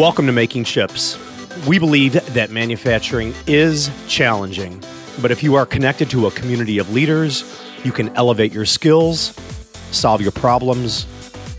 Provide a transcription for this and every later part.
Welcome to Making Chips. We believe that manufacturing is challenging, but if you are connected to a community of leaders, you can elevate your skills, solve your problems,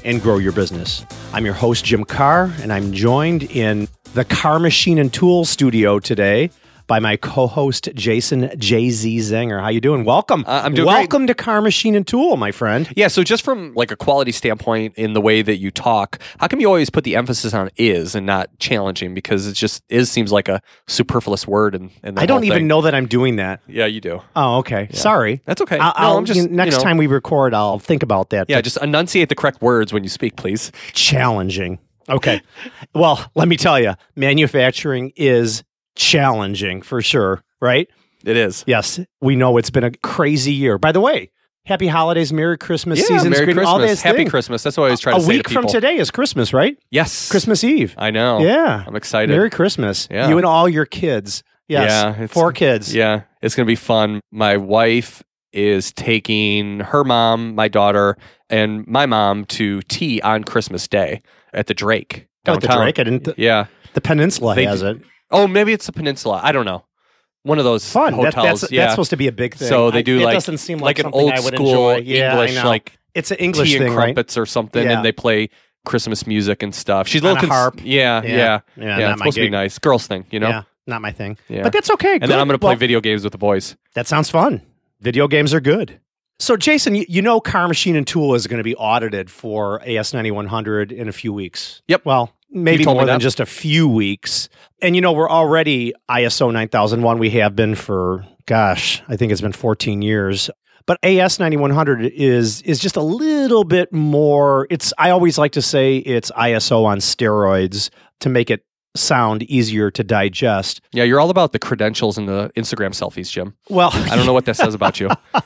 and grow your business. I'm your host, Jim Carr, and I'm joined in the Carr Machine and Tool studio today by my co-host Jason JZ Zenger. How you doing? Welcome. Uh, I'm doing Welcome to Carr Machine and Tool, my friend. Yeah, so just from like a quality standpoint in the way that you talk, how come you always put the emphasis on is and not challenging? Because it just is seems like a superfluous word and, and I don't even know that I'm doing that. Yeah, you do. Oh, okay. Sorry. That's okay. I'll, No, I'll- I'm just, you next you know- time we record, I'll think about that. Yeah, just enunciate the correct words when you speak, please. challenging. Okay. well, let me tell you, manufacturing is challenging for sure, right? It is. Yes, we know it's been a crazy year. By the way, happy holidays, Merry Christmas, Yeah, season's Merry greetings, all Christmas. this Happy thing. Christmas. That's what I always try A to say A week from today is Christmas, right? Yes. Christmas Eve. I know. Yeah. I'm excited. Merry Christmas. Yeah. You and all your kids. Yes. Yeah, Four kids. Yeah, it's going to be fun. My wife is taking her mom, my daughter, and my mom to tea on Christmas Day at the Drake Oh, at the. Drake. I didn't. Yeah. The Peninsula They has it. Oh, maybe it's the Peninsula. I don't know. One of those Fun. That- hotels. that's, yeah. that's supposed to be a big thing. so they I- do it like doesn't seem like, an something old I would school enjoy. Yeah, I English know. like it's an English tea and thing, right? crumpets or something, Yeah. and they play Christmas music and stuff. She's a On little a cons- harp. Yeah, Yeah. yeah, Yeah, not it's my supposed to be gig. nice, girls thing, you know. Yeah, not my thing. Yeah. But that's okay. and then I'm going to play video games with the boys. That sounds fun. Video games are good. So, Jason, you, you know Carr Machine and Tool is going to be audited for AS 9100 in a few weeks. Yep. Well, maybe more than just a few weeks. And, you know, we're already ISO 9001. We have been for, gosh, I think it's been 14 years. But AS 9100 is is just a little bit more. It's I always like to say it's ISO on steroids to make it sound easier to digest. Yeah, you're all about the credentials and the Instagram selfies, Jim. Well, I don't know what that says about you.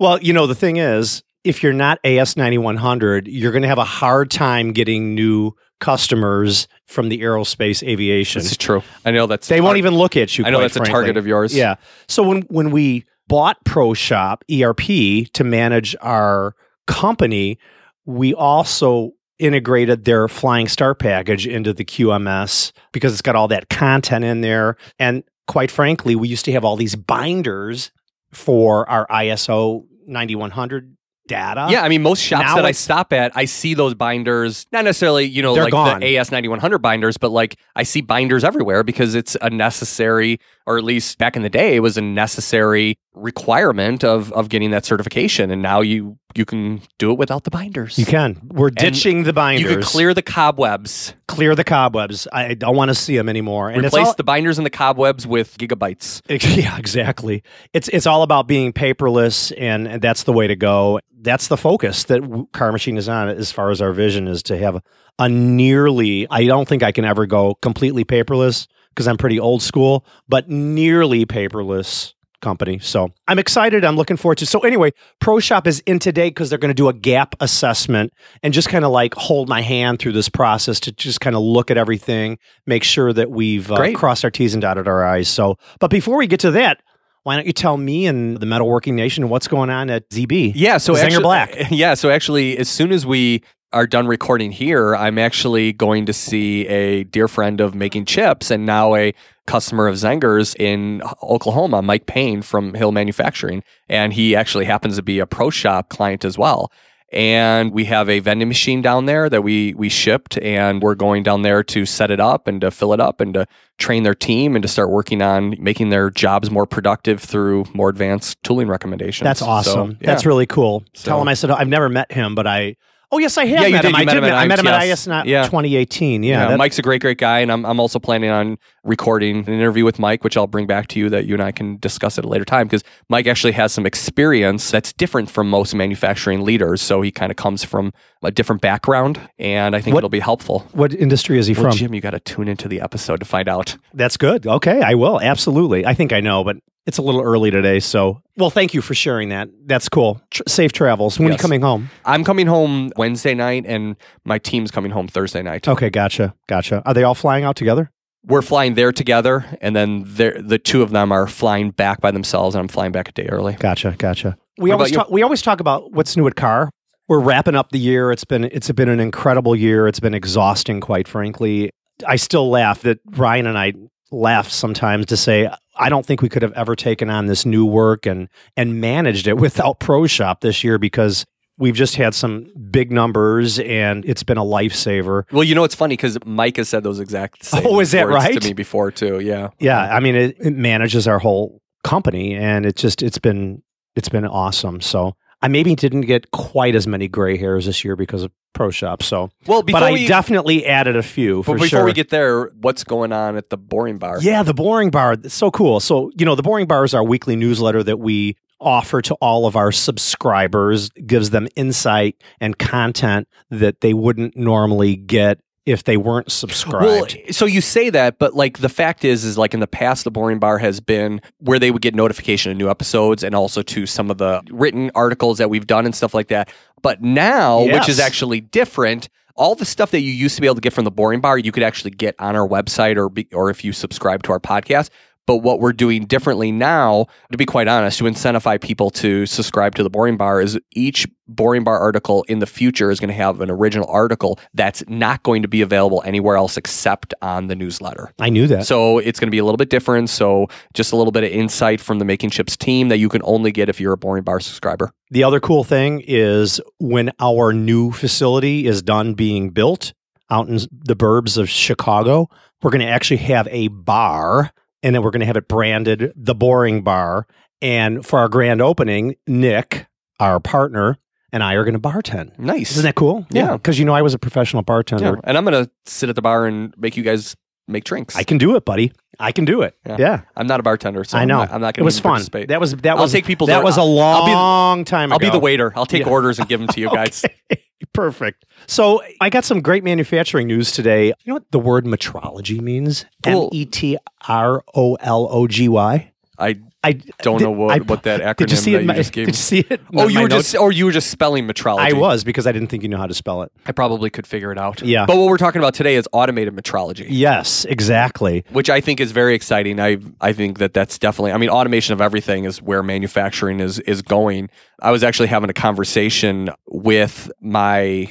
Well, you know, the thing is, if you're not AS 9100, you're going to have a hard time getting new customers from the aerospace aviation. This is true. I know that's They won't even look at you. I know that's a target of yours. Yeah. So when when we bought ProShop ERP to manage our company, we also integrated their Flying Star package into the QMS because it's got all that content in there. And quite frankly, we used to have all these binders for our ISO 9100 data. Yeah, I mean, most shops Now that I stop at, I see those binders. Not necessarily, you know, like gone. the AS ninety one hundred binders, but like I see binders everywhere because it's a necessary, or at least back in the day, it was a necessary requirement of of getting that certification. And now you you can do it without the binders. You can. We're ditching the binders. You can clear the cobwebs, clear the cobwebs. I don't want to see them anymore. And replace all, the binders and the cobwebs with gigabytes. Yeah, exactly. It's it's all about being paperless, and, and that's the way to go. That's the focus that Carr Machine is on, as far as our vision is to have a nearly. I don't think I can ever go completely paperless because I'm pretty old school, but nearly paperless company. So I'm excited. I'm looking forward to. So anyway, Pro Shop is in today because they're going to do a gap assessment and just kind of like hold my hand through this process to just kind of look at everything, make sure that we've uh, crossed our T's and dotted our I's. So, but before we get to that, why don't you tell me and the metalworking nation what's going on at ZB? Yeah, so Zinger actually, Black. Yeah, so actually, as soon as we are done recording here, I'm actually going to see a dear friend of making chips and now a customer of Zenger's in Oklahoma, Mike Payne from Hill Manufacturing, and he actually happens to be a Pro Shop client as well. And we have a vending machine down there that we we shipped, and we're going down there to set it up and to fill it up and to train their team and to start working on making their jobs more productive through more advanced tooling recommendations. That's So, awesome. yeah. That's really cool. So- Tell him I said I've never met him, but I. Oh yes, I have Yeah, you met did. him. You I met did. him I met him at IMTS. IS not Yeah. 2018. Yeah, Yeah, Mike's a great, great guy, and I'm, I'm also planning on recording an interview with Mike, which I'll bring back to you that you and I can discuss at a later time because Mike actually has some experience that's different from most manufacturing leaders. So he kind of comes from a different background, and I think What- it'll be helpful. What industry is he Well, from? Jim, you got to tune into the episode to find out. That's good. Okay, I will. Absolutely. I think I know, but it's a little early today. So, well, thank you for sharing that. That's cool. Tr- safe travels. When are you coming home? I'm coming home Wednesday night, and my team's coming home Thursday night. Okay, gotcha. Gotcha. Are they all flying out together? We're flying there together, and then the two of them are flying back by themselves, and I'm flying back a day early. Gotcha. Gotcha. We What always talk. We always talk about what's new at Carr. We're wrapping up the year. It's been it's been an incredible year. It's been exhausting, quite frankly. I still laugh that Ryan and I laugh sometimes to say I don't think we could have ever taken on this new work and and managed it without Pro Shop this year because we've just had some big numbers and it's been a lifesaver. Well, you know it's funny because Mike has said those exact same Oh, is that words right? to me before too. Yeah, Yeah, I mean it, it manages our whole company and it's just it's been it's been awesome. So I maybe didn't get quite as many gray hairs this year because of Pro Shop. So Well, but I we definitely added a few but for before sure. we get there, what's going on at the Boring Bar? Yeah, the Boring Bar. It's so cool. So, you know, the Boring Bar is our weekly newsletter that we offer to all of our subscribers, gives them insight and content that they wouldn't normally get if they weren't subscribed. Well, so you say that, but like the fact is, is like in the past, the Boring Bar has been where they would get notification of new episodes and also to some of the written articles that we've done and stuff like that. But now, which is actually different, all the stuff that you used to be able to get from the Boring Bar, you could actually get on our website or be, or if you subscribe to our podcast. But what we're doing differently now, to be quite honest, to incentivize people to subscribe to the Boring Bar is each Boring Bar article in the future is going to have an original article that's not going to be available anywhere else except on the newsletter. I knew that. So it's going to be a little bit different. So just a little bit of insight from the Making Chips team that you can only get if you're a Boring Bar subscriber. The other cool thing is when our new facility is done being built out in the burbs of Chicago, we're going to actually have a bar and then we're going to have it branded the Boring Bar. And for our grand opening, Nick, our partner, and I are going to bartend. Nice. Isn't that cool? Yeah. Because you know, I was a professional bartender. Yeah. And I'm going to sit at the bar and make you guys make drinks. I can do it, buddy. I can do it. Yeah. Yeah. I'm not a bartender, so I know. I'm know. not, I'm not it was fun. That was that I'll was take people's that was a I'll be long time ago. I'll be the waiter. I'll take Yeah. orders and give them to you guys. Okay. Perfect. So I got some great manufacturing news today. You know what the word metrology means? M. E T R O L O G Y. I I don't did- know what, I- what that acronym Did you see that it? you my- just gave did you see it? Oh, you were notes? just, or you were just spelling metrology. I was because I didn't think you knew how to spell it. I probably could figure it out. Yeah. But what we're talking about today is automated metrology. Yes, exactly. which I think is very exciting. I I think that that's definitely. I mean, automation of everything is where manufacturing is is going. I was actually having a conversation with my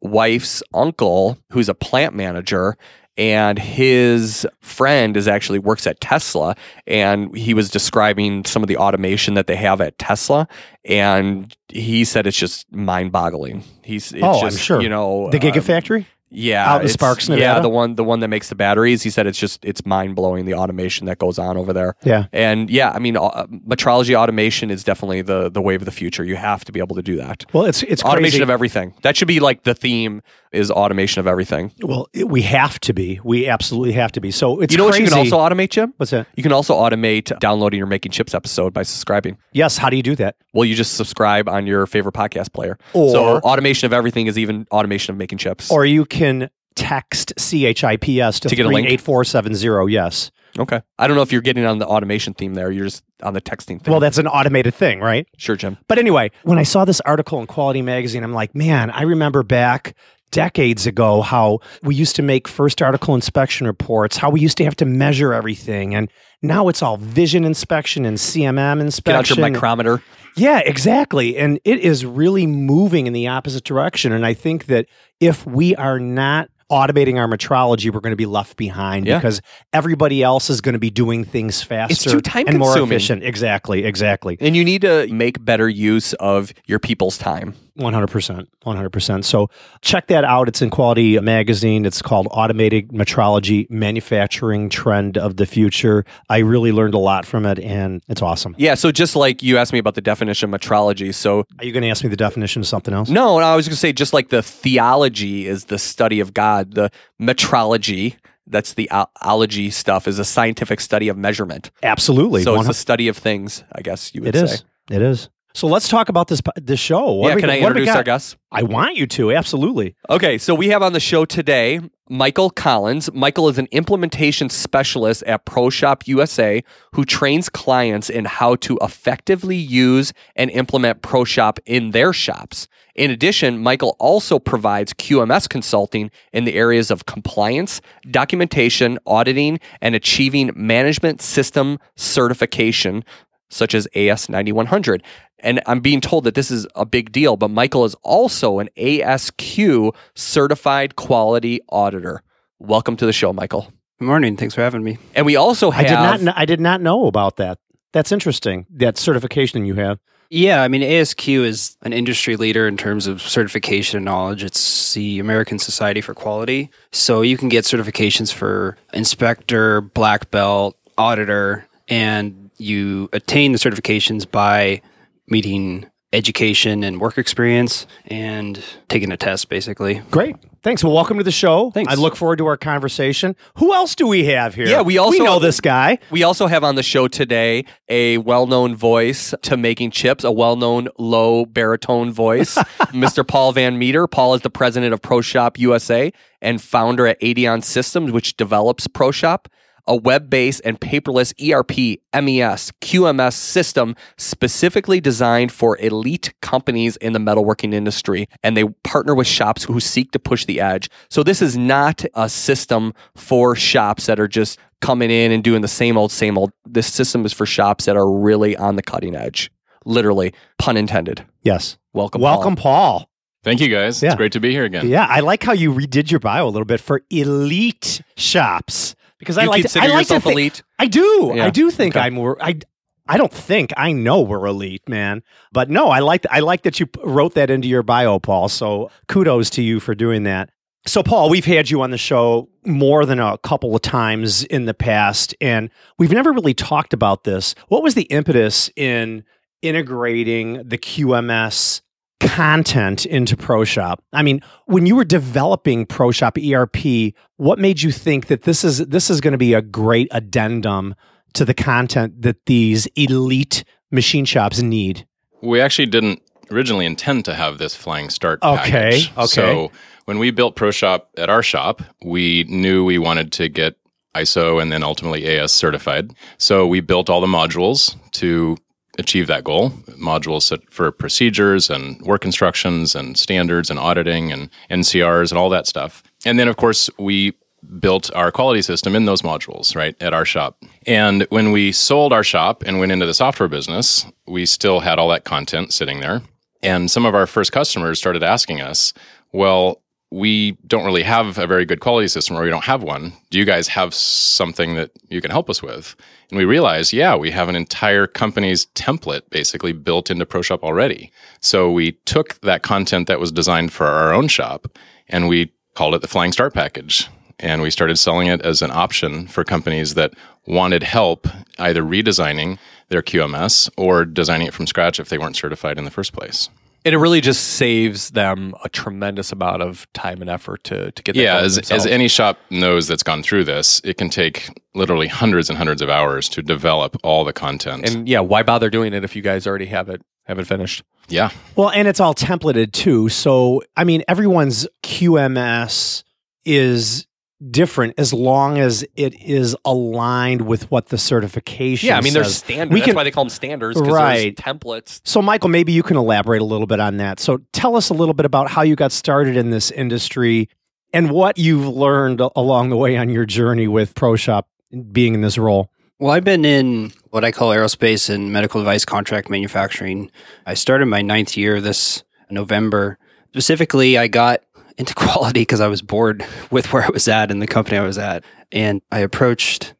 wife's uncle, who's a plant manager. And his friend is actually works at Tesla, and he was describing some of the automation that they have at Tesla, and he said it's just mind-boggling. He's it's Oh, I'm sure. you know The Gigafactory? Um, yeah, Out in Sparks, Yeah, the one the one that makes the batteries. He said it's just it's mind blowing the automation that goes on over there. Yeah. And yeah, I mean, uh, metrology automation is definitely the the wave of the future. You have to be able to do that. Well, it's it's automation crazy. of everything. That should be like the theme is automation of everything. well, it- we have to be. We absolutely have to be. So it's you know crazy. what you can also automate, Jim? What's that? You can also automate downloading your making chips episode by subscribing. Yes. How do you do that? Well, you just subscribe on your favorite podcast player. Or- so automation of everything is even automation of making chips. Or you can text CHIPS to, To get a link? 38470. Yes. okay. I don't know if you're getting on the automation theme there. You're just on the texting thing. Well, that's an automated thing, right? sure, Jim. But anyway, when I saw this article in Quality Magazine, I'm like, man, I remember back decades ago how we used to make first article inspection reports, how we used to have to measure everything. And now it's all vision inspection and CMM inspection. Get out your micrometer. Yeah, exactly. And it is really moving in the opposite direction. And I think that if we are not automating our metrology, we're going to be left behind Yeah. because everybody else is going to be doing things faster too time and more efficient. Exactly, exactly. And you need to make better use of your people's time. 100%. 100%. So check that out. It's in Quality Magazine. It's called Automated Metrology Manufacturing Trend of the Future. I really learned a lot from it and it's awesome. Yeah, so just like you asked me about the definition of metrology, so Are you going to ask me the definition of something else? no, I was going to say just like the theology is the study of God, the metrology, that's the ology stuff, is a scientific study of measurement. Absolutely. So it's a study of things, I guess you would It say. is. It is. So let's talk about this this show. What yeah, we- can I introduce our guests? I want you to. Absolutely. Okay, so we have on the show today Michael Collins. Michael is an implementation specialist at ProShop USA who trains clients in how to effectively use and implement ProShop in their shops. In addition, Michael also provides QMS consulting in the areas of compliance, documentation, auditing, and achieving management system certification such as AS 9100. And I'm being told that this is a big deal, but Michael is also an ASQ certified quality auditor. Welcome to the show, Michael. Good morning. Thanks for having me. And we also have I did not. Kn- I did not know about that. That's interesting. That certification you have. Yeah, I mean, ASQ is an industry leader in terms of certification and knowledge. It's the American Society for Quality. So you can get certifications for inspector, black belt, auditor, and you attain the certifications by meeting education and work experience and taking a test, basically. Great. Thanks. Well, welcome to the show. Thanks. I look forward to our conversation. Who else do we have here? Yeah, we also- know this guy. We also have on the show today a well known voice to making chips, a well known low baritone voice, Mr. Paul Van Metre. Paul is the president of Pro Shop USA and founder at Adion Systems, which develops ProShop, a web based and paperless ERP, MES, QMS system specifically designed for elite companies in the metalworking industry. And they partner with shops who seek to push the edge. So this is not a system for shops that are just coming in and doing the same old, same old. This system is for shops that are really on the cutting edge. Literally, pun intended. Yes. Welcome. Paul. Welcome, Paul. Thank you guys. Yeah. It's great to be here again. Yeah, I like how you redid your bio a little bit for elite shops because I You like. To, I like to think, elite? I do. Yeah. I do think Okay. I'm. I. I don't think I know we're elite, man. But no, I like. I like that you wrote that into your bio, Paul. So kudos to you for doing that. So, Paul, we've had you on the show more than a couple of times in the past, and we've never really talked about this. What was the impetus in integrating the QMS content into ProShop? I mean, when you were developing ProShop ERP, what made you think that this is this is going to be a great addendum to the content that these elite machine shops need? We actually didn't originally intend to have this flying start Okay, package. okay. So when we built ProShop at our shop, we knew we wanted to get ISO and then ultimately AS certified. So we built all the modules to achieve that goal. Modules for procedures and work instructions and standards and auditing and NCRs and all that stuff. And then of course we built our quality system in those modules, right, at our shop. And when we sold our shop and went into the software business, we still had all that content sitting there. And some of our first customers started asking us, well, we don't really have a very good quality system or we don't have one. Do you guys have something that you can help us with? And we realized, yeah, we have an entire company's template basically built into ProShop already. So we took that content that was designed for our own shop and we called it the Flying Start Package. And we started selling it as an option for companies that wanted help either redesigning their QMS or designing it from scratch if they weren't certified in the first place. And it really just saves them a tremendous amount of time and effort to, to get that Yeah, as, themselves. as any shop knows that's gone through this, it can take literally hundreds and hundreds of hours to develop all the content. and yeah, why bother doing it if you guys already have it have it finished? yeah, Well, and it's all templated too. So, I mean, everyone's QMS is different as long as it is aligned with what the certification Yeah, I mean, there's says. standards. We That's can- why they call them standards. 'cause Right. There's templates. So, Michael, maybe you can elaborate a little bit on that. So, tell us a little bit about how you got started in this industry and what you've learned along the way on your journey with ProShop being in this role. Well, I've been in what I call aerospace and medical device contract manufacturing. I started my ninth year this November. Specifically, I got into quality because I was bored with where I was at and the company I was at. And I approached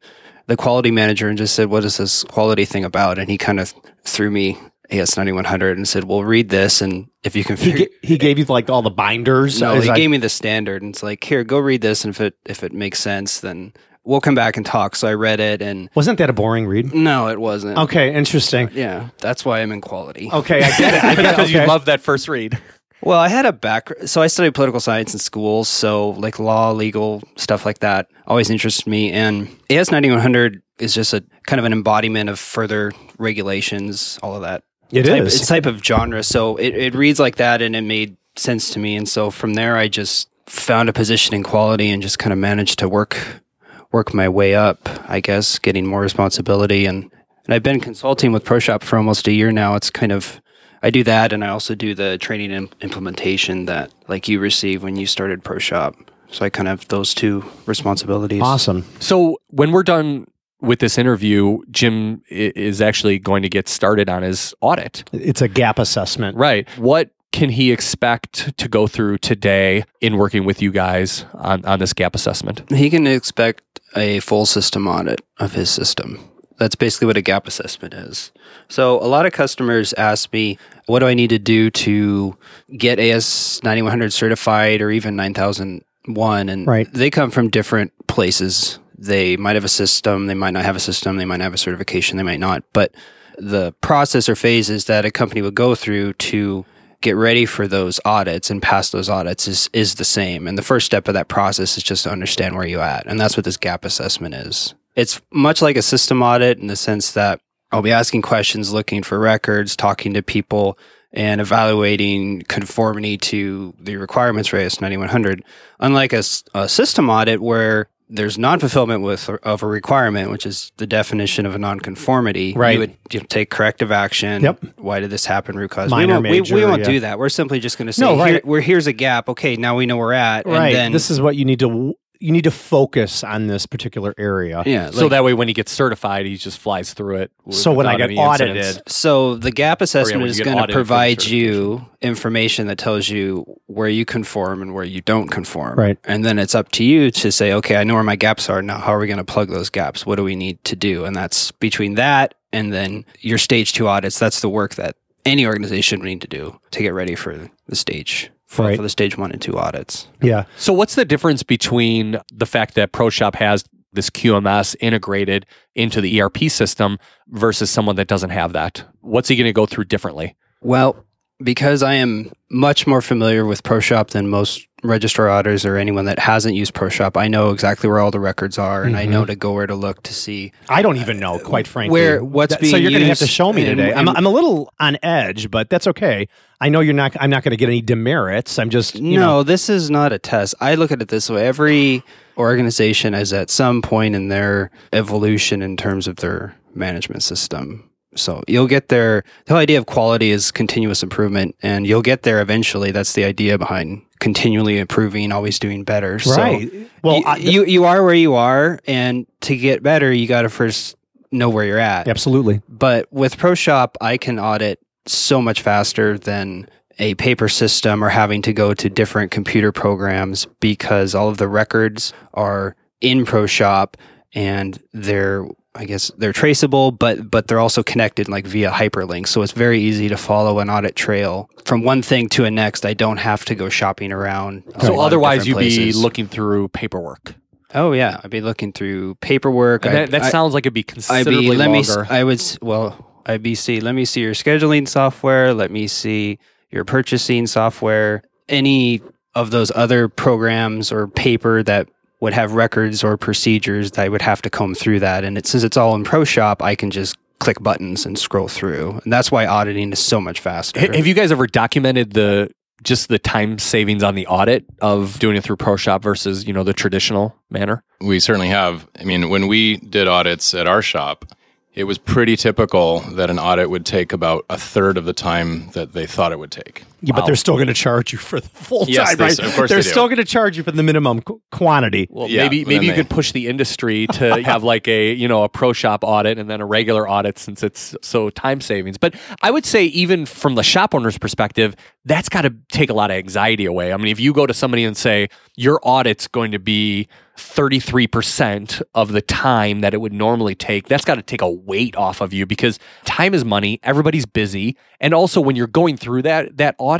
the quality manager and just said, What is this quality thing about? And he kind of threw me AS 9100 and said, Well, read this. And if you can He, figure ga- he gave you like all the binders. no, he that- gave me the standard, and it's like, here, go read this, and if it if it makes sense, then we'll come back and talk. So I read it, and Wasn't that a boring read? no, it wasn't. Okay, interesting. Yeah, that's why I'm in quality. Okay, I get it. I get it. Because Okay. you love that first read. Well, I had a back, so I studied political science in school, so like law, legal stuff like that always interested me. And AS 9100 is just a kind of an embodiment of further regulations, all of that. It type, is. It's type of genre. So it, it reads like that and it made sense to me. And so from there, I just found a position in quality and just kind of managed to work work my way up, I guess, getting more responsibility. And, and I've been consulting with ProShop for almost a year now. It's kind of, I do that and I also do the training and implementation that like you receive when you started Pro Shop. So I kind of have those two responsibilities. awesome. So when we're done with this interview, Jim is actually going to get started on his audit. It's a gap assessment. Right. What can he expect to go through today in working with you guys on, on this gap assessment? He can expect a full system audit of his system. That's basically what a gap assessment is. So a lot of customers ask me, what do I need to do to get AS 9100 certified or even 9001? And Right. they come from different places. They might have a system, they might not have a system, they might have a certification, they might not. But the process or phases that a company would go through to get ready for those audits and pass those audits is is the same. And the first step of that process is just to understand where you at. And that's what this gap assessment is. It's much like a system audit in the sense that I'll be asking questions, looking for records, talking to people, and evaluating conformity to the requirements for AS 9100. Unlike a system audit where there's non-fulfillment with of a requirement, which is the definition of a non-conformity. Right. You would you know, take corrective action. Yep. Why did this happen? Root cause. Minor, we won't, we- major, we, won't yeah. do that. We're simply just going to say, No, right. here, we're, here's a gap. Okay, now we know where we're at. right. And then, this is what you need to you need to focus on this particular area. yeah. so like- that way, when he gets certified, he just flies through it. So when I get audited, incidents. So the gap assessment when you is going to audited for the provide you information that tells you where you conform and where you don't conform. Right. And then it's up to you to say, okay, I know where my gaps are. Now, how are we going to plug those gaps? What do we need to do? And that's between that and then your stage two audits. That's the work that any organization would need to do to get ready for the stage for, Right. for the stage one and two audits. yeah. So, what's the difference between the fact that ProShop has this QMS integrated into the ERP system versus someone that doesn't have that? What's he going to go through differently? Well, because I am much more familiar with ProShop than most registrar auditors or anyone that hasn't used ProShop, I know exactly where all the records are, and I mm-hmm. know to go where to look to see. I don't even know, quite frankly. Where- what's That- so you're going to have to show me and- today. I'm, I'm a little on edge, but that's okay. I know you're not. I'm not going to get any demerits. I'm just you no, know. this is not a test. I look at it this way: every organization is at some point in their evolution in terms of their management system. So you'll get there. The whole idea of quality is continuous improvement, and you'll get there eventually. That's the idea behind continually improving, always doing better. So Right. Well, you, I- you you are where you are, and to get better, you got to first know where you're at. Absolutely. But with Pro Shop, I can audit so much faster than a paper system or having to go to different computer programs because all of the records are in Pro Shop and they're I guess they're traceable, but but they're also connected like via hyperlinks. So it's very easy to follow an audit trail from one thing to a next. I don't have to go shopping around. So, otherwise, you'd different be looking through paperwork. Oh yeah, I'd be looking through paperwork. I- that, that I- sounds like it'd be I'd considerably be let me longer. I would well I'd be see let me see your scheduling software, let me see your purchasing software, any of those other programs or paper that would have records or procedures that I would have to comb through that and it since it's all in Pro Shop, I can just click buttons and scroll through. And that's why auditing is so much faster. Ha- Have you guys ever documented the just the time savings on the audit of doing it through Pro Shop versus you know the traditional manner? We certainly have. I mean, when we did audits at our shop, it was pretty typical that an audit would take about a third of the time that they thought it would take. Yeah, but Wow. they're still going to charge you for the full Yes, time, they, right? Of course they're they do. still going to charge you for the minimum qu- quantity. Well, Yeah, maybe maybe you they- could push the industry to have like a you know a pro shop audit and then a regular audit since it's so time savings. But I would say even from the shop owner's perspective, that's got to take a lot of anxiety away. I mean, if you go to somebody and say your audit's going to be 33% of the time that it would normally take, that's got to take a weight off of you because time is money, everybody's busy, and also when you're going through that that audit,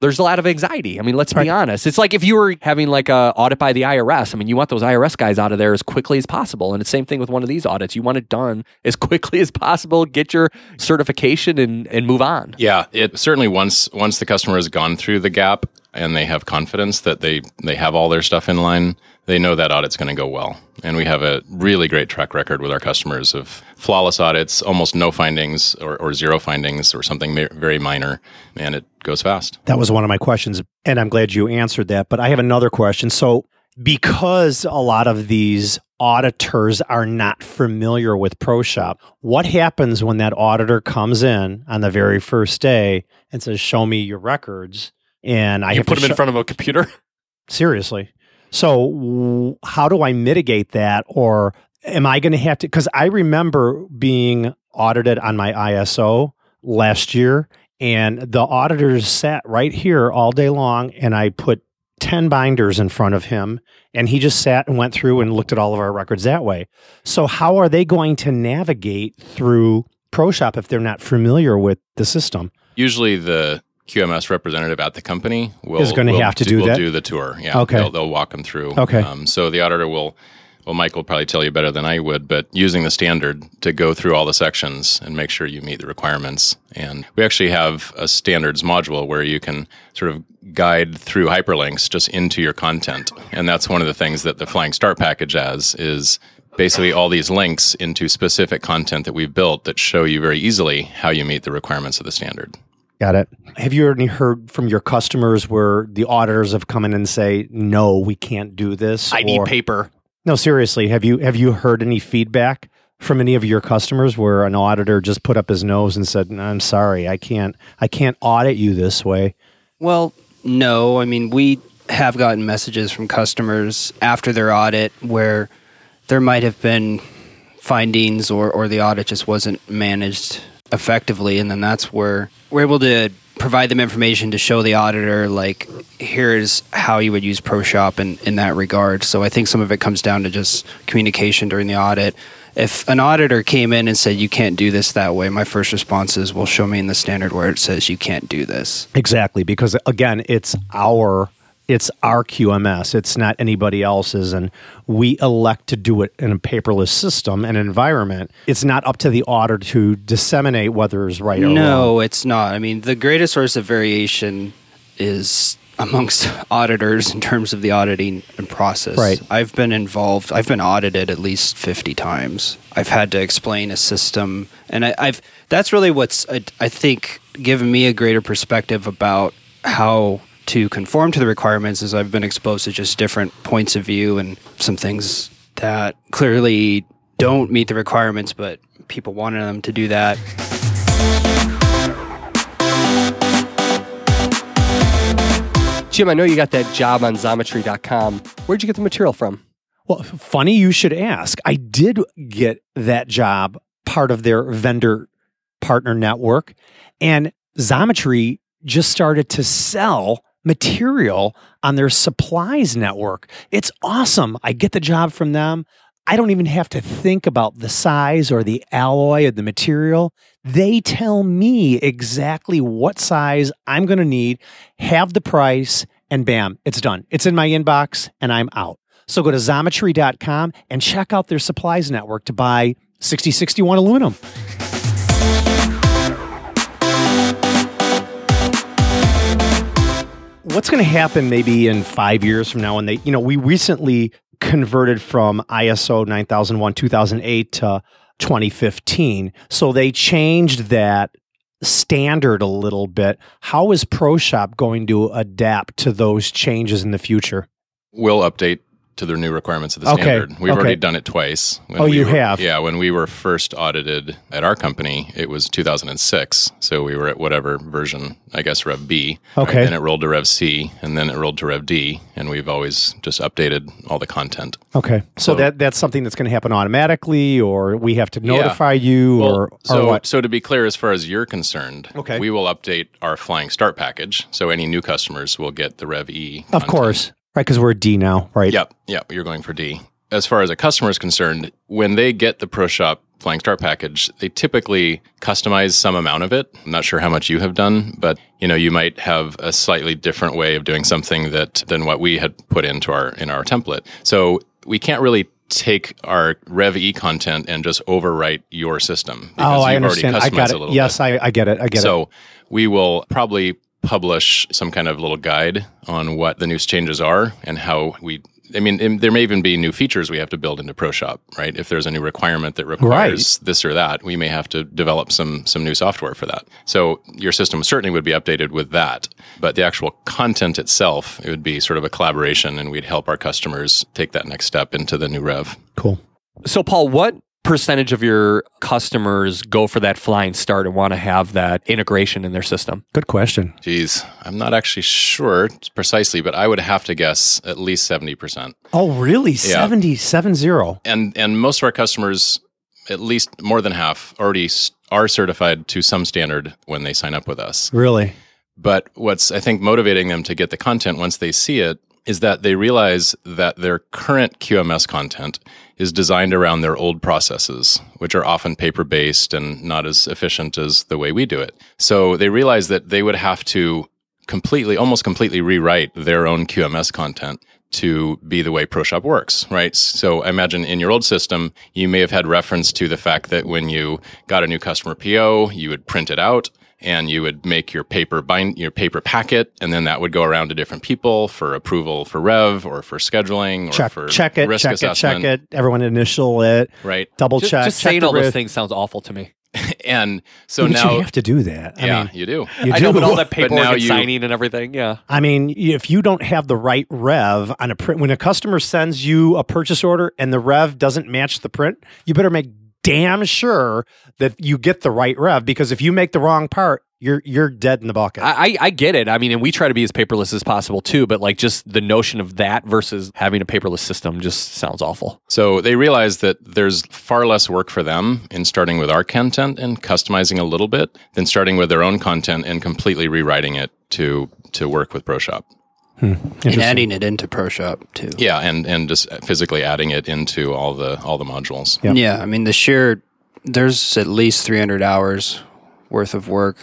there's a lot of anxiety. I mean, let's be honest. It's like if you were having like a audit by the IRS. I mean, you want those IRS guys out of there as quickly as possible. And it's the same thing with one of these audits. You want it done as quickly as possible, get your certification and and move on. Yeah, it certainly once once the customer has gone through the gap and they have confidence that they they have all their stuff in line, they know that audit's going to go well. And we have a really great track record with our customers of flawless audits, almost no findings or, or zero findings or something very minor, and it goes fast. That was one of my questions, and I'm glad you answered that. But I have another question. So, because a lot of these auditors are not familiar with ProShop, what happens when that auditor comes in on the very first day and says, "Show me your records"? And I you have put to them in front of a computer. seriously. So, w- how do I mitigate that, or am I going to have to? Because I remember being audited on my ISO last year, and the auditors sat right here all day long, and I put 10 binders in front of him, and he just sat and went through and looked at all of our records that way. So, how are they going to navigate through ProShop if they're not familiar with the system? Usually, the QMS representative at the company will Is gonna have to do will that? do the tour. Yeah, Okay. they'll, they'll walk them through. Okay. Um, so the auditor will. Well, Mike will probably tell you better than I would, but using the standard to go through all the sections and make sure you meet the requirements. And we actually have a standards module where you can sort of guide through hyperlinks just into your content. And that's one of the things that the Flying Start package has is basically all these links into specific content that we've built that show you very easily how you meet the requirements of the standard. Got it. Have you already heard from your customers where the auditors have come in and say, "No, we can't do this"? I need paper. No, seriously. Have you have you heard any feedback from any of your customers where an auditor just put up his nose and said, "I'm sorry, I can't I can't audit you this way." Well, no. I mean, we have gotten messages from customers after their audit where there might have been findings or, or the audit just wasn't managed effectively. And then that's where we're able to provide them information to show the auditor, like, here's how you would use ProShop in, in that regard. So I think some of it comes down to just communication during the audit. If an auditor came in and said, you can't do this that way, my first response is, well, show me in the standard where it says you can't do this. Exactly, because again, it's our it's our QMS. It's not anybody else's, and we elect to do it in a paperless system and environment. It's not up to the auditor to disseminate whether it's right or wrong. No, it's not. I mean, the greatest source of variation is amongst auditors in terms of the auditing and process. Right. I've been involved. I've been audited at least fifty times. I've had to explain a system, and I, I've that's really what's I, I think given me a greater perspective about how to conform to the requirements. Is I've been exposed to just different points of view and some things that clearly don't meet the requirements, but people wanted them to do that. Jim, I know you got that job on Xometry.com. Where'd you get the material from? Well, funny you should ask. I did get that job part of their vendor partner network, and Xometry just started to sell material on their supplies network. It's awesome. I get the job from them. I don't even have to think about the size or the alloy of the material. They tell me exactly what size I'm going to need, have the price, and bam, it's done. It's in my inbox and I'm out. So go to xometry.com and check out their supplies network to buy 6061 aluminum. What's going to happen maybe in five years from now when they, you know, we recently converted from ISO 9001 2008 to 2015. So they changed that standard a little bit. How is ProShop going to adapt to those changes in the future? We'll update to the new requirements of the Okay, standard. We've okay. already done it twice. When Oh, we you were- have? Yeah, when we were first audited at our company, it was 2006. So we were at whatever version, I guess Rev B. Okay. And it rolled to Rev C, and then it rolled to Rev D, and we've always just updated all the content. Okay. So, So- that that's something that's going to happen automatically or we have to Yeah. notify you Well, or, or so, what? so to be clear, as far as you're concerned, Okay. we will update our Flying Start package. So any new customers will get the Rev E. Of course. Right, because we're D now, right? Yep, yep, you're going for D. As far as a customer is concerned, when they get the ProShop Flying Start package, they typically customize some amount of it. I'm not sure how much you have done, but you know, you might have a slightly different way of doing something that than what we had put into our in our template. So we can't really take our Rev E content and just overwrite your system Oh, I understand. I got it. Yes. I, I get it. I get it. So we will probably publish some kind of little guide on what the new changes are and how we. I mean, there may even be new features we have to build into ProShop, right? If there's a new requirement that requires this or that, we may have to develop some some new software for that. So your system certainly would be updated with that, but the actual content itself, it would be sort of a collaboration, and we'd help our customers take that next step into the new rev. Cool. So, Paul, what percentage of your customers go for that flying start and want to have that integration in their system? Good question. Geez, I'm not actually sure precisely, but I would have to guess at least seventy percent. Oh, really? Seventy seven zero. and and most of our customers at least more than half already are certified to some standard when they sign up with us. Really? But what's I think motivating them to get the content once they see it is that they realize that their current QMS content is designed around their old processes, which are often paper based and not as efficient as the way we do it. So they realize that they would have to completely, almost completely rewrite their own QMS content to be the way ProShop works, right? So I imagine in your old system, you may have had reference to the fact that when you got a new customer PO, you would print it out and you would make your paper bind your paper packet and then that would go around to different people for approval for rev or for scheduling or Check, for check it, risk check it, check it. Everyone initial it, right double Just, check. just check saying the all those things sounds awful to me. and so But now you have to do that. I yeah mean, you do you I know, do. but all that But paperwork now and you- signing and everything, yeah. I mean, if you don't have the right rev on a print, when a customer sends you a purchase order and the rev doesn't match the print, you better make damn sure that you get the right rev because if you make the wrong part, you're you're dead in the bucket. I, I I get it. I mean, and we try to be as paperless as possible too, but like just the notion of that versus having a paperless system just sounds awful. So they realize that there's far less work for them in starting with our content and customizing a little bit than starting with their own content and completely rewriting it to to work with ProShop. Hmm. and adding it into ProShop too. Yeah, and and just physically adding it into all the all the modules. Yeah. Yeah, I mean the sheer there's at least 300 hours worth of work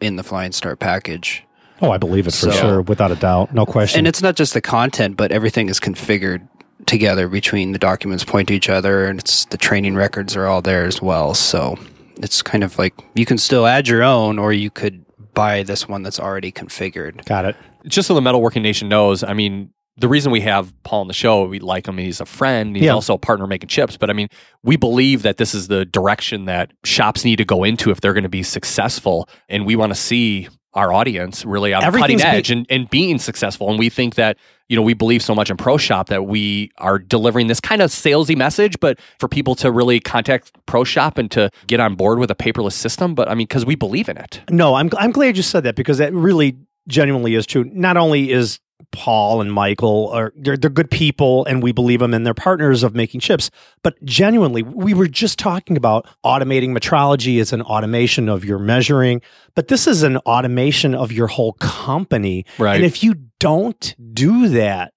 in the Flying Start package. oh, I believe it for So- sure, without a doubt, no question. And it's not just the content, but everything is configured together between the documents point to each other and it's the training records are all there as well. So it's kind of like you can still add your own or you could buy this one that's already configured. Got it. Just so the Metalworking Nation knows, I mean, the reason we have Paul on the show, we like him. He's a friend. He's Yeah. also a partner making chips. But I mean, we believe that this is the direction that shops need to go into if they're going to be successful. And we want to see our audience really on the cutting edge and, and being successful. And we think that, you know, we believe so much in Pro Shop that we are delivering this kind of salesy message, but for people to really contact Pro Shop and to get on board with a paperless system. But I mean, because we believe in it. No, I'm I'm glad you said that because that really genuinely is true. Not only is Paul and Michael are they're, they're good people and we believe them and they're partners of making chips, but genuinely we were just talking about automating metrology as an automation of your measuring, but this is an automation of your whole company. Right. And if you don't do that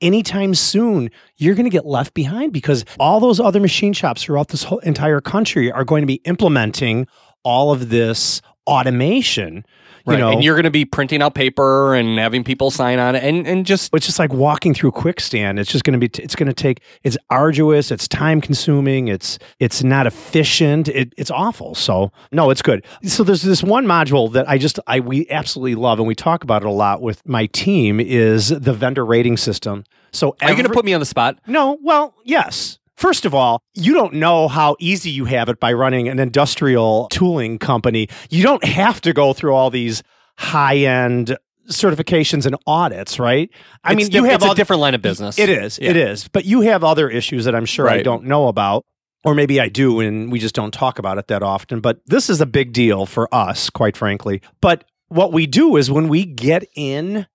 anytime soon, you're going to get left behind because all those other machine shops throughout this whole entire country are going to be implementing all of this automation. You Right. know, and you're going to be printing out paper and having people sign on it and, and just it's just like walking through quick stand it's just going to be it's going to take it's arduous it's time consuming it's it's not efficient it, it's awful so no it's good so there's this one module that i just i we absolutely love and we talk about it a lot with my team is the vendor rating system so are you going to put me on the spot? no well yes First of all, you don't know how easy you have it by running an industrial tooling company. You don't have to go through all these high end certifications and audits, right? I It's mean, you have it's a different line of business. It is, it is. But you have other issues that I'm sure I don't know about, or maybe I do, and we just don't talk about it that often. But this is a big deal for us, quite frankly. But what we do is when we get in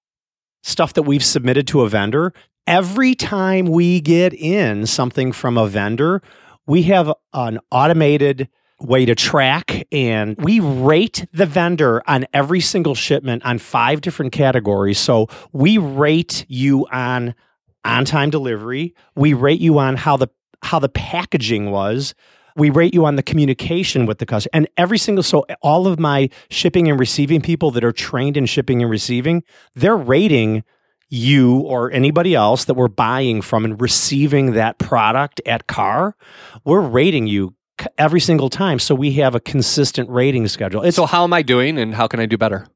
stuff that we've submitted to a vendor, every time we get in something from a vendor, we have an automated way to track and we rate the vendor on every single shipment on five different categories. So we rate you on on time delivery, we rate you on how the how the packaging was, we rate you on the communication with the customer. And every single so all of my shipping and receiving people that are trained in shipping and receiving, they're rating you or anybody else that we're buying from and receiving that product at Carr, we're rating you every single time. So we have a consistent rating schedule. It's So how am I doing and how can I do better?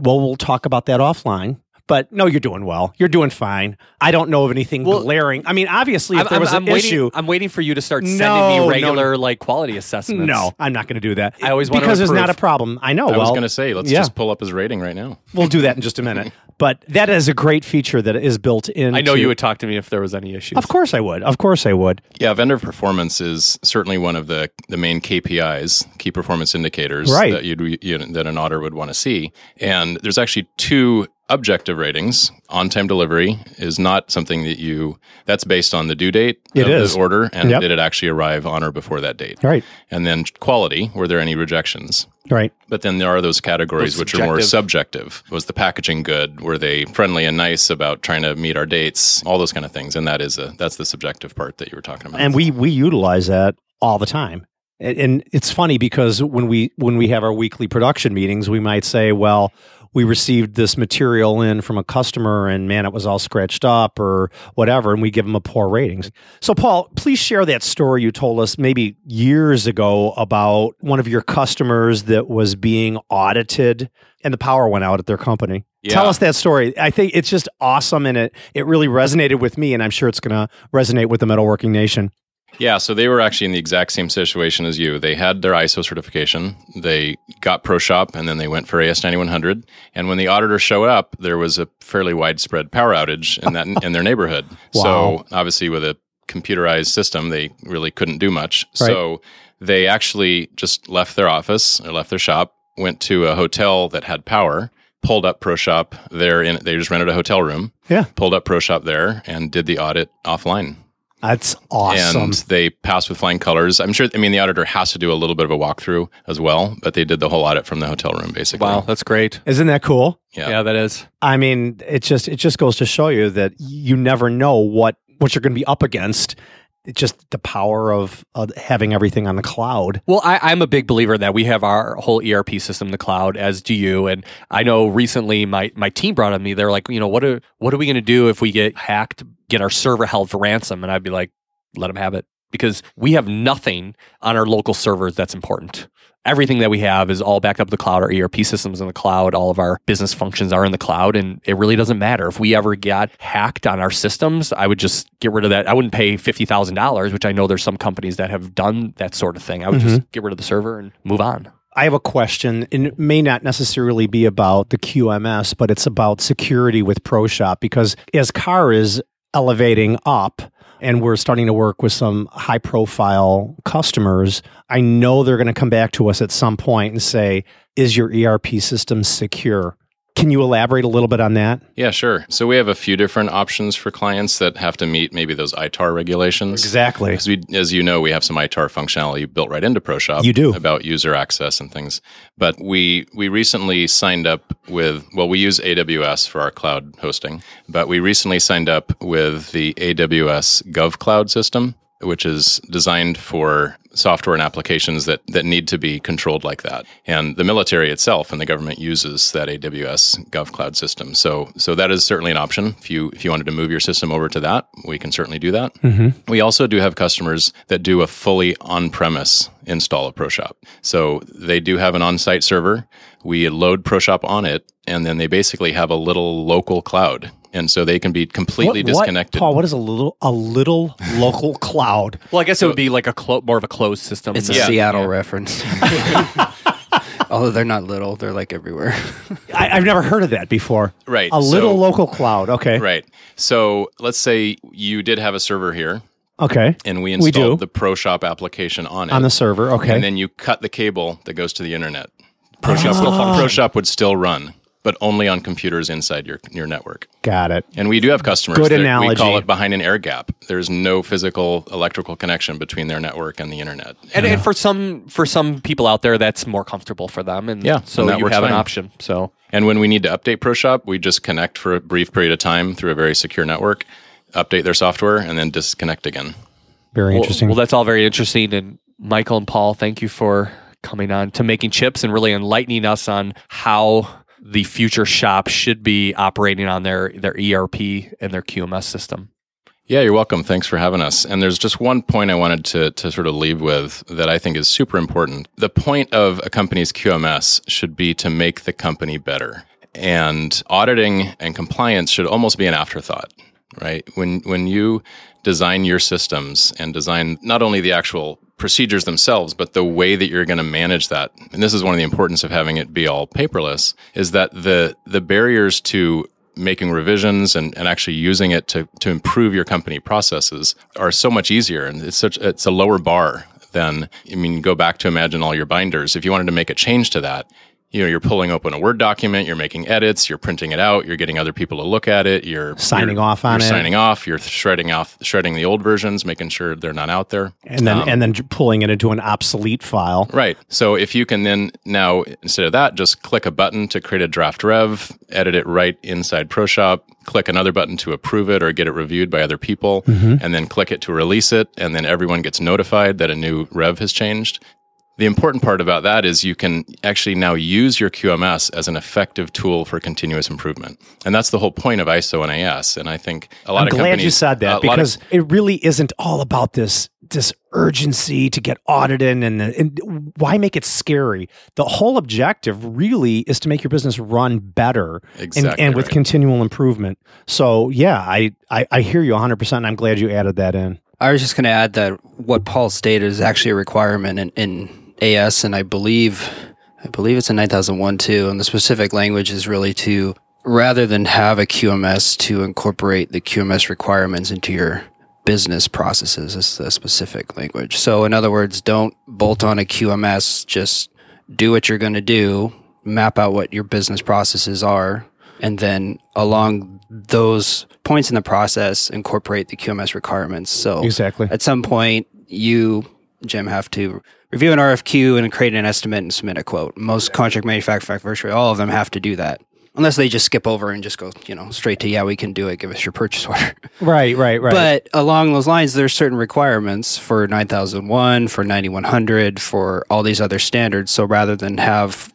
well, we'll talk about that offline. But no, you're doing well. You're doing fine. I don't know of anything Well, glaring. I mean, obviously, if I'm, there was I'm- an I'm waiting, issue, I'm waiting for you to start sending No, me no. regular like quality assessments. no, I'm not going to do that. I always wanna because there's not a problem. I know. I well, was going to say, let's yeah. just pull up his rating right now. we'll do that in just a minute. but that is a great feature that is built in. I know you would talk to me if there was any issues. Of course, I would. Of course, I would. Yeah, vendor performance is certainly one of the, the main KPIs, key performance indicators Right. that you'd you know, that an auditor would want to see. And there's actually two objective ratings, on time delivery is not something that you, that's based on the due date It of is. the order and Yep. did it actually arrive on or before that date. Right. And then quality, were there any rejections? Right. But then there are those categories Those which are more subjective. subjective. Was the packaging good? Were they friendly and nice about trying to meet our dates? All those kind of things. And that is a that's the subjective part that you were talking about. and we we utilize that all the time and, and it's funny because when we when we have our weekly production meetings we might say well we received this material in from a customer and man it was all scratched up or whatever and we give them a poor ratings so paul please share that story you told us maybe years ago about one of your customers that was being audited and the power went out at their company Tell us that story. I think it's just awesome and it it really resonated with me and I'm sure it's going to resonate with the metalworking nation. Yeah, so they were actually in the exact same situation as you. They had their ISO certification, they got ProShop, and then they went for AS9100. And when the auditor showed up, there was a fairly widespread power outage in that in their neighborhood. Wow. So obviously, with a computerized system, they really couldn't do much. Right. So they actually just left their office or left their shop, went to a hotel that had power. Pulled up ProShop there in they just rented a hotel room. Yeah. Pulled up ProShop there and did the audit offline That's awesome. and they passed with flying colors. I'm sure. I mean, the auditor has to do a little bit of a walkthrough as well, but they did the whole audit from the hotel room, basically. Wow, that's great. Isn't that cool? Yeah. Yeah, that is. I mean, it just it just goes to show you that you never know what what you're going to be up against. Just the power of, having everything on the cloud. Well, I, I'm a big believer that we have our whole ERP system in the cloud, as do you. And I know recently my, my team brought on me, they're like, you know, what are what are we going to do if we get hacked, get our server held for ransom? And I'd be like, let them have it because we have nothing on our local servers that's important. Everything that we have is all backed up to the cloud. Our ERP systems in the cloud. All of our business functions are in the cloud, and it really doesn't matter if we ever got hacked on our systems. I would just get rid of that. I wouldn't pay fifty thousand dollars, which I know there's some companies that have done that sort of thing. I would just mm-hmm. get rid of the server and move on. I have a question, and it may not necessarily be about the QMS, but it's about security with ProShop because as Carr is elevating up and we're starting to work with some high profile customers, I know they're going to come back to us at some point and say, Is your ERP system secure? Can you elaborate a little bit on that? Yeah, sure. So we have a few different options for clients that have to meet maybe those ITAR regulations. Exactly. Because we, as you know, we have some ITAR functionality built right into ProShop. You do. about user access and things. But we we recently signed up with well, we use AWS for our cloud hosting, but we recently signed up with the AWS GovCloud system, which is designed for software and applications that that need to be controlled like that. And the military itself and the government uses that AWS GovCloud system. So so that is certainly an option. If you if you wanted to move your system over to that, we can certainly do that. Mm-hmm. We also do have customers that do a fully on-premise install of ProShop. So they do have an on-site server. We load ProShop on it, and then they basically have a little local cloud. And so they can be completely What- what- disconnected. Paul, what is a little a little local cloud? Well, I guess it would be like a clo- more of a closed system. It's a Yeah. Seattle reference. Although they're not little, they're like everywhere. I, I've never heard of that before. Right, A little so- local cloud. Okay. Right. So let's say you did have a server here, Okay. and we We do. installed the ProShop application on it. On the server. Okay. and then you cut the cable that goes to the internet. Ah. ProShop, still, ProShop would still run, but only on computers inside your your network. Got it. And we do have customers. Good that We call it behind an air gap. There's no physical electrical connection between their network and the internet. and, and for some for some people out there, that's more comfortable for them. And Yeah, so and that you works have an option. So And when we need to update ProShop, we just connect for a brief period of time through a very secure network, update their software, and then disconnect again. Very Well- interesting. Well, that's all very interesting. And Michael and Paul, thank you for coming on to making chips and really enlightening us on how the future shop should be operating on their their ERP and their QMS system. Yeah, you're welcome. Thanks for having us. And there's just one point I wanted to, to sort of leave with that I think is super important. The point of a company's QMS should be to make the company better. And auditing and compliance should almost be an afterthought, right? When when you design your systems and design not only the actual procedures themselves, but the way that you're going to manage that. And this is one of the importance of having it be all paperless is that the the barriers to making revisions and, and actually using it to, to improve your company processes are so much easier and it's such it's a lower bar than I mean go back to imagine all your binders. If you wanted to make a change to that, you know, you're pulling open a Word document, you're making edits, you're printing it out, you're getting other people to look at it, you're Signing you're- off on you're it. signing off, you're shredding off, shredding the old versions, making sure they're not out there, and then Um, and then pulling it into an obsolete file. Right. So if you can then now instead of that, just click a button to create a draft rev, edit it right inside ProShop, click another button to approve it or get it reviewed by other people, and then click it to release it, and then everyone gets notified that a new rev has changed. The important part about that is you can actually now use your QMS as an effective tool for continuous improvement. And that's the whole point of ISO and AS. And I think a lot I'm of glad companies you said that lot of- because it really isn't all about this this urgency to get audited and, and why make it scary. The whole objective really is to make your business run better and, Exactly and with right. continual improvement. So yeah, I, I I hear you 100. percent I'm glad you added that in. I was just going to add that what Paul stated is actually a requirement in, in AS, and I believe I believe it's in 9001 too. And the specific language is really to rather than have a QMS to incorporate the QMS requirements into your business processes is the specific language. So in other words, don't bolt on a QMS. Just do what you're going to do, map out what your business processes are, and then along those points in the process, incorporate the QMS requirements. So Exactly. at some point, you, Jim, have to review an RFQ and create an estimate and submit a quote. Most contract manufacturers, virtually all of them, have to do that. Unless they just skip over and just go, you know, straight to, yeah, we can do it. Give us your purchase order. Right, right, right. But along those lines, there's certain requirements for 9001, for 9100, for all these other standards. So rather than have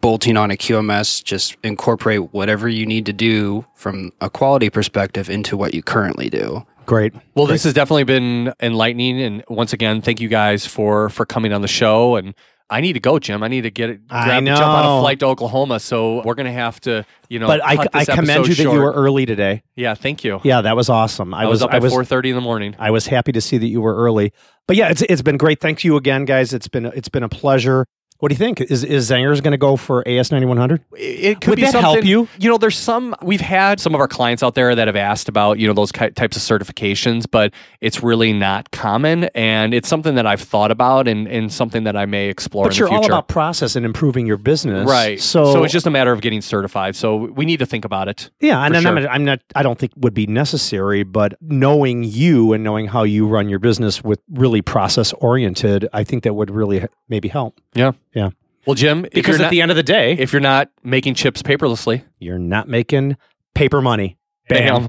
bolting on a QMS, just incorporate whatever you need to do from a quality perspective into what you currently do. Great. Well, this has definitely been enlightening, and once again, thank you guys for for coming on the show. And I need to go, Jim. I need to get I grab, jump on a flight to Oklahoma. So we're gonna have to, you know. But I, I commend you that short. you were early today. Yeah, thank you. Yeah, that was awesome. I, I, was, up at four thirty in the morning. I was happy to see that you were early. But yeah, it's it's been great. Thank you again, guys. It's been it's been a pleasure. What do you think? Is is Zenger's going to go for AS ninety one hundred? It- It could Would be that help you? You know, there's some we've had some of our clients out there that have asked about you know those types of certifications, but it's really not common, and it's something that I've thought about and, and something that I may explore. But you're all about process and improving your business, right. So, so it's just a matter of getting certified. So we need to think about it. yeah, and for then I'm, sure. I'm not. I don't think would be necessary, but knowing you and knowing how you run your business with really process oriented, I think that would really maybe help. Yeah. Yeah. Well, Jim, Because at not, the end of the day, if you're not making chips paperlessly, you're not making paper money. bam.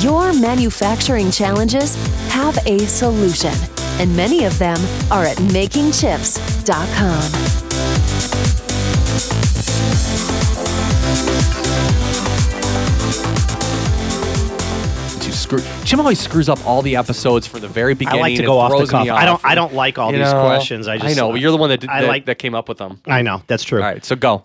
Your manufacturing challenges have a solution, and many of them are at makingchips.com. To screw. Jim always screws up all the episodes for the very beginning. I like to go off the cuff. me I don't. off. I don't like all these know, questions. I just. I know. You're the one that did, I that, like- that came up with them. I know. That's true. All right, so go.